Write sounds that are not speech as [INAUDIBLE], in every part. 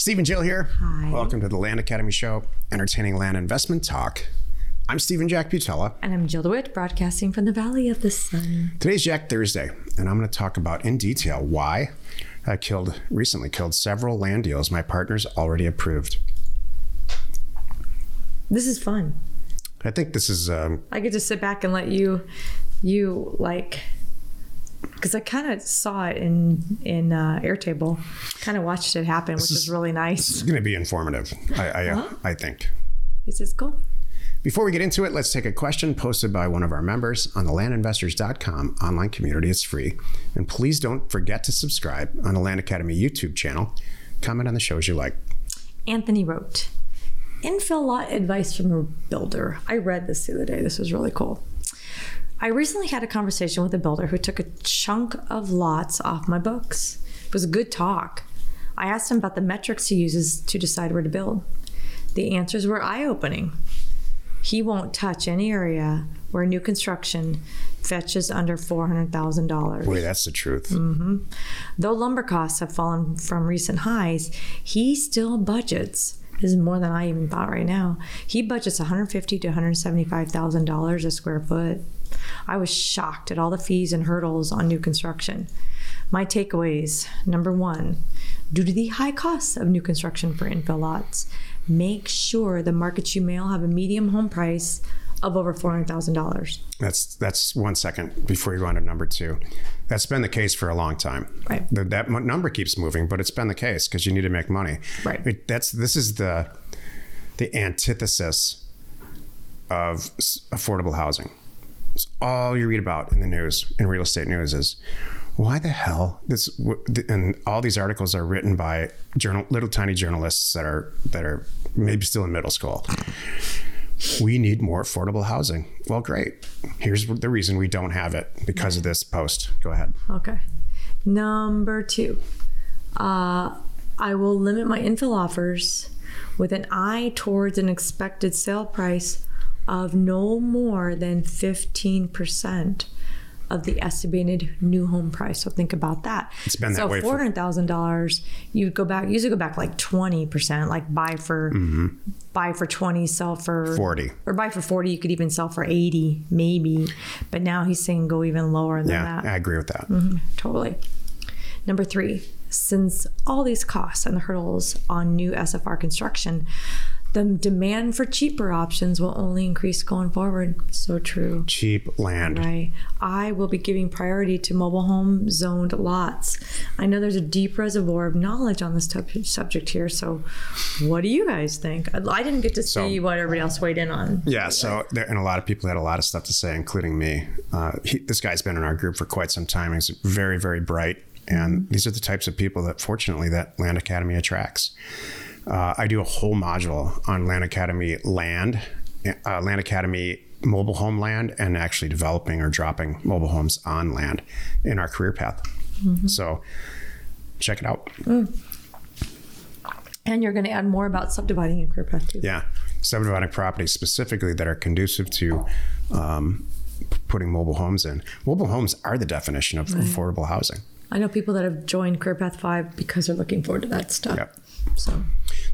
Stephen Jill here. Hi. Welcome to the Land Academy Show, entertaining land investment talk. I'm Stephen Jack Butala. And I'm Jill DeWitt, broadcasting from the Valley of the Sun. Today's Jack Thursday, and I'm going to talk about in detail why I killed recently killed several land deals my partners already approved. This is fun. I think this is um, I get to sit back and let you, you like, because I kind of saw it in in uh, Airtable, kind of watched it happen, which is, really nice. It's going to be informative. I I, uh, I think. He says, "Go." Before we get into it, let's take a question posted by one of our members on the landinvestors.com online community. It's free. And please don't forget to subscribe on the Land Academy YouTube channel. Comment on the shows you like. Anthony wrote, "Infill lot advice from a builder." I read this the other day. This was really cool. I recently had a conversation with a builder who took a chunk of lots off my books. It was a good talk. I asked him about the metrics he uses to decide where to build. The answers were eye opening. He won't touch any area where new construction fetches under $400,000. Boy, that's the truth. Mm-hmm. Though lumber costs have fallen from recent highs, he still budgets. This is more than I even thought right now. He budgets 150 to 175,000 dollars a square foot. I was shocked at all the fees and hurdles on new construction. My takeaways: number one, due to the high costs of new construction for infill lots, make sure the markets you mail have a medium home price of over four hundred thousand dollars. That's that's one second before you go on to number two. That's been the case for a long time. Right. The, that number keeps moving, but it's been the case because you need to make money. Right. It- that's this is the the antithesis of affordable housing. It's all you read about in the news, in real estate news, is why the hell this and all these articles are written by journal little tiny journalists that are that are maybe still in middle school we need more affordable housing. Well, great. Here's the reason we don't have it because of this post. Go ahead. Okay. Number two, uh, I will limit my infill offers with an eye towards an expected sale price of no more than 15% of the estimated new home price. So think about that. It's been that so way for- $400,000, you go back, usually go back like 20%, like buy for, mm-hmm. buy for 20, sell for 40. or buy for 40 you could even sell for 80 maybe but now he's saying go even lower than Yeah, that I agree with that. Mm-hmm, totally. Number three, since all these costs and the hurdles on new SFR construction, the demand for cheaper options will only increase going forward. So true. Cheap land. Right. I will be giving priority to mobile home zoned lots. I know there's a deep reservoir of knowledge on this tub- subject here. So, what do you guys think? I I didn't get to see So- what everybody else weighed in on. Yeah, so there, and a lot of people had a lot of stuff to say, including me. Uh, he, this guy's been in our group for quite some time. He's very, very bright, and these are the types of people that, fortunately, that Land Academy attracts. Uh, I do a whole module on Land Academy land, uh, Land Academy mobile home land, and actually developing or dropping mobile homes on land in our career path. So check it out. And you're going to add more about subdividing your career path too. Yeah, subdividing properties specifically that are conducive to um, putting mobile homes in. Mobile homes are the definition of affordable housing. I know people that have joined Career Path 5 because they're looking forward to that stuff. Yep. So,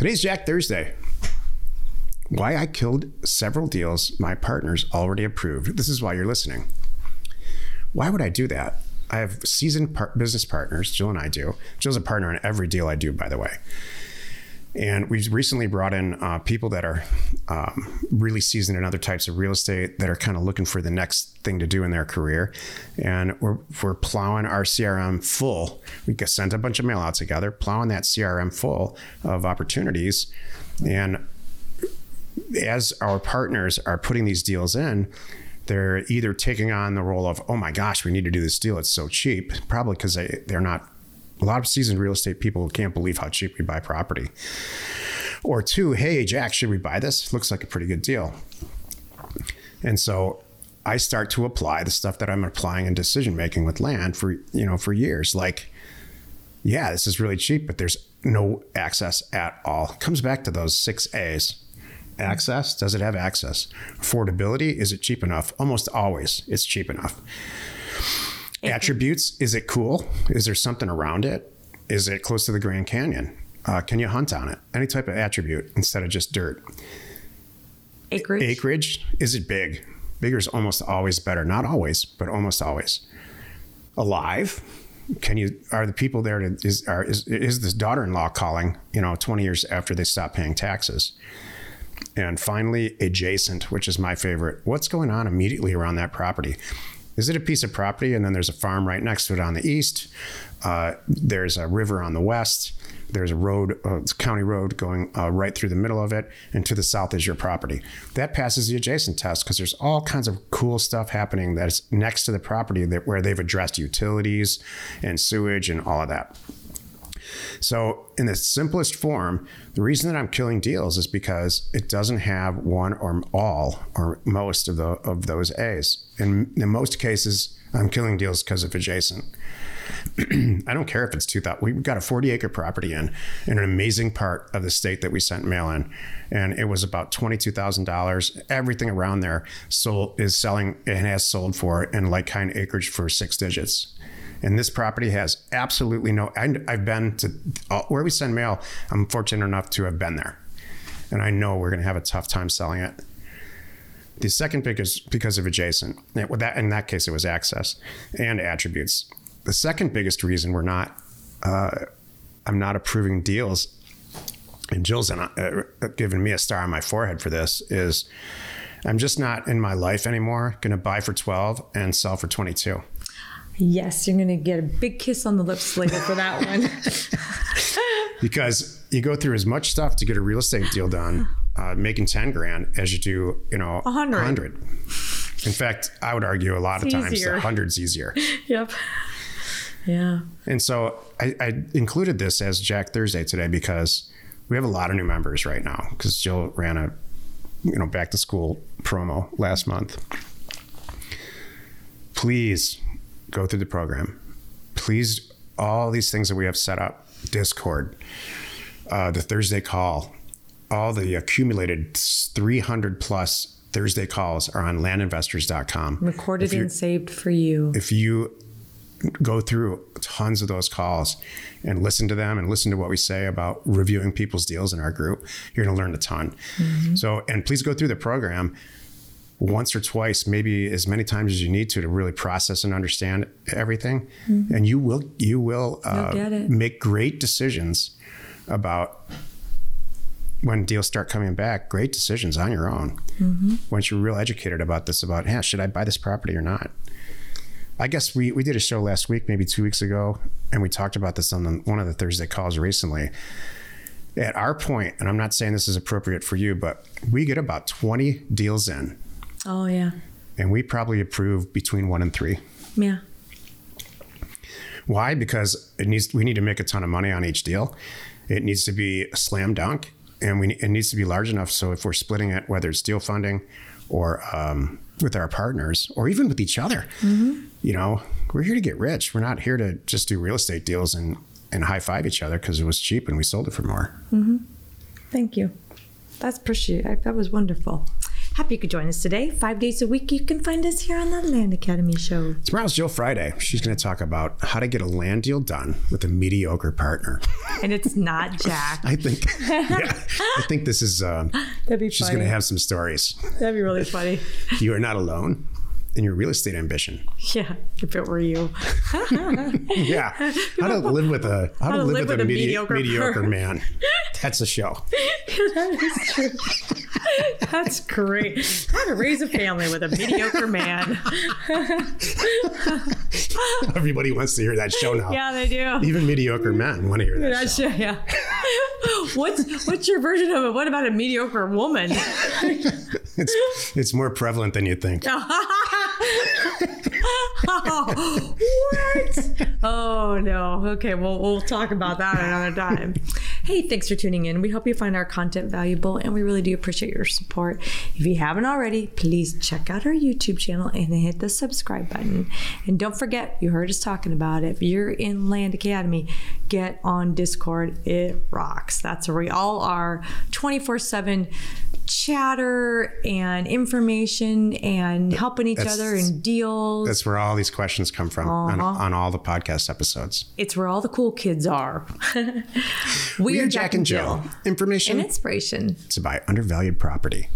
Today's Jack Thursday. Why I killed several deals my partners already approved. This is why you're listening. Why would I do that? I have seasoned par- business partners, Jill and I do. Jill's a partner in every deal I do, by the way. And we've recently brought in uh, people that are um, really seasoned in other types of real estate that are kind of looking for the next thing to do in their career. And we're, we're plowing our CRM full. We sent a bunch of mail out together, plowing that CRM full of opportunities. And as our partners are putting these deals in, they're either taking on the role of, oh my gosh, we need to do this deal. It's so cheap, probably because they, they're not a lot of seasoned real estate people can't believe how cheap we buy property. Or two, hey, Jack, should we buy this? Looks like a pretty good deal. And so I start to apply the stuff that I'm applying in decision making with land for, you know, for years. Like, yeah, this is really cheap, but there's no access at all. It comes back to those six A's. Access, does it have access? Affordability, is it cheap enough? Almost always it's cheap enough. Attributes, is it cool? Is there something around it? Is it close to the Grand Canyon? Uh, can you hunt on it? Any type of attribute instead of just dirt. Acreage. Acreage, is it big? Bigger is almost always better. Not always, but almost always. Alive, can you are the people there to is are is, is this daughter-in-law calling you know 20 years after they stop paying taxes and finally adjacent which is my favorite what's going on immediately around that property is it a piece of property and then there's a farm right next to it on the east uh, there's a river on the west there's a road, uh, it's a county road going uh, right through the middle of it, and to the south is your property. That passes the adjacent test because there's all kinds of cool stuff happening that's next to the property that where they've addressed utilities and sewage and all of that. So, in the simplest form, the reason that I'm killing deals is because it doesn't have one or all or most of the of those A's. In, in most cases, I'm killing deals because of adjacent. [CLEARS THROAT] I don't care if it's 2000. We've got a 40 acre property in, in an amazing part of the state that we sent mail in. And it was about $22,000. Everything around there sold is selling and has sold for in like kind acreage for six digits. And this property has absolutely no, I, I've been to where we send mail. I'm fortunate enough to have been there. And I know we're going to have a tough time selling it. The second biggest because of adjacent. That in that case, it was access and attributes the second biggest reason we're not, uh, I'm not approving deals, and Jill's uh, giving me a star on my forehead for this, is I'm just not in my life anymore going to buy for 12 and sell for 22. Yes, you're going to get a big kiss on the lips later for that one. [LAUGHS] because you go through as much stuff to get a real estate deal done, uh, making 10 grand, as you do, you know, 100. 100. In fact, I would argue a lot it's of times easier. the hundred's easier. [LAUGHS] yep. Yeah. And so I, I, included this as Jack Thursday today because we have a lot of new members right now because Jill ran a you know back to school promo last month. Please go through the program. Please, all these things that we have set up, Discord, uh, the Thursday call, all the accumulated 300 plus Thursday calls are on landinvestors.com. Recorded and saved for you. If you go through tons of those calls and listen to them and listen to what we say about reviewing people's deals in our group, you're going to learn a ton. Mm-hmm. So, and please go through the program once or twice, maybe as many times as you need to, to really process and understand everything. Mm-hmm. And you will, you will uh, make great decisions about when deals start coming back, great decisions on your own. Mm-hmm. Once you're real educated about this, about, yeah, should I buy this property or not? I guess we, we did a show last week, maybe two weeks ago, and we talked about this on the, one of the Thursday calls recently. At our point, and I'm not saying this is appropriate for you, but we get about 20 deals in. Oh, yeah. And we probably approve between one and three. Yeah. Why? Because it needs we need to make a ton of money on each deal. It needs to be a slam dunk, and we it needs to be large enough so if we're splitting it, whether it's deal funding or um, with our partners or even with each other. Mm-hmm. You know, we're here to get rich. We're not here to just do real estate deals and, and high five each other because it was cheap and we sold it for more. Mm-hmm. Thank you. That's appreciate. That was wonderful. Happy you could join us today. Five days a week, you can find us here on the Land Academy Show. Tomorrow's Jill Friday. She's going to talk about how to get a land deal done with a mediocre partner. And it's not [LAUGHS] Jack. I think. [LAUGHS] Yeah, I think this is. Uh, [LAUGHS] That'd be. She's going to have some stories. That'd be really funny. You are not alone in your real estate ambition. [LAUGHS] Yeah, if it were you. [LAUGHS] yeah, how to live with a how, how to, live, live with, with, a, medi- mediocre, mediocre man. That's a show. [LAUGHS] that is true. That's great. How to raise a family with a mediocre man. Everybody wants to hear that show now. Yeah, they do. Even mediocre men want to hear that That's, show. Yeah. what's what's your version of it? What about a mediocre woman? it's it's more prevalent than you think. Oh, [LAUGHS] what? Oh no. Okay, well we'll talk about that another time. Hey, thanks for tuning in. We hope you find our content valuable and we really do appreciate your support. If you haven't already, please check out our YouTube channel and hit the subscribe button. And don't forget, you heard us talking about it. If you're in Land Academy, get on Discord. It rocks. That's where we all are 24 7 chatter and information and helping each That's- other and deals. That's where all these questions come from on, Uh-huh. on all the podcast episodes. it's where all the cool kids are. [LAUGHS] we, We are Jack and Jill. An Information and inspiration. to buy undervalued property.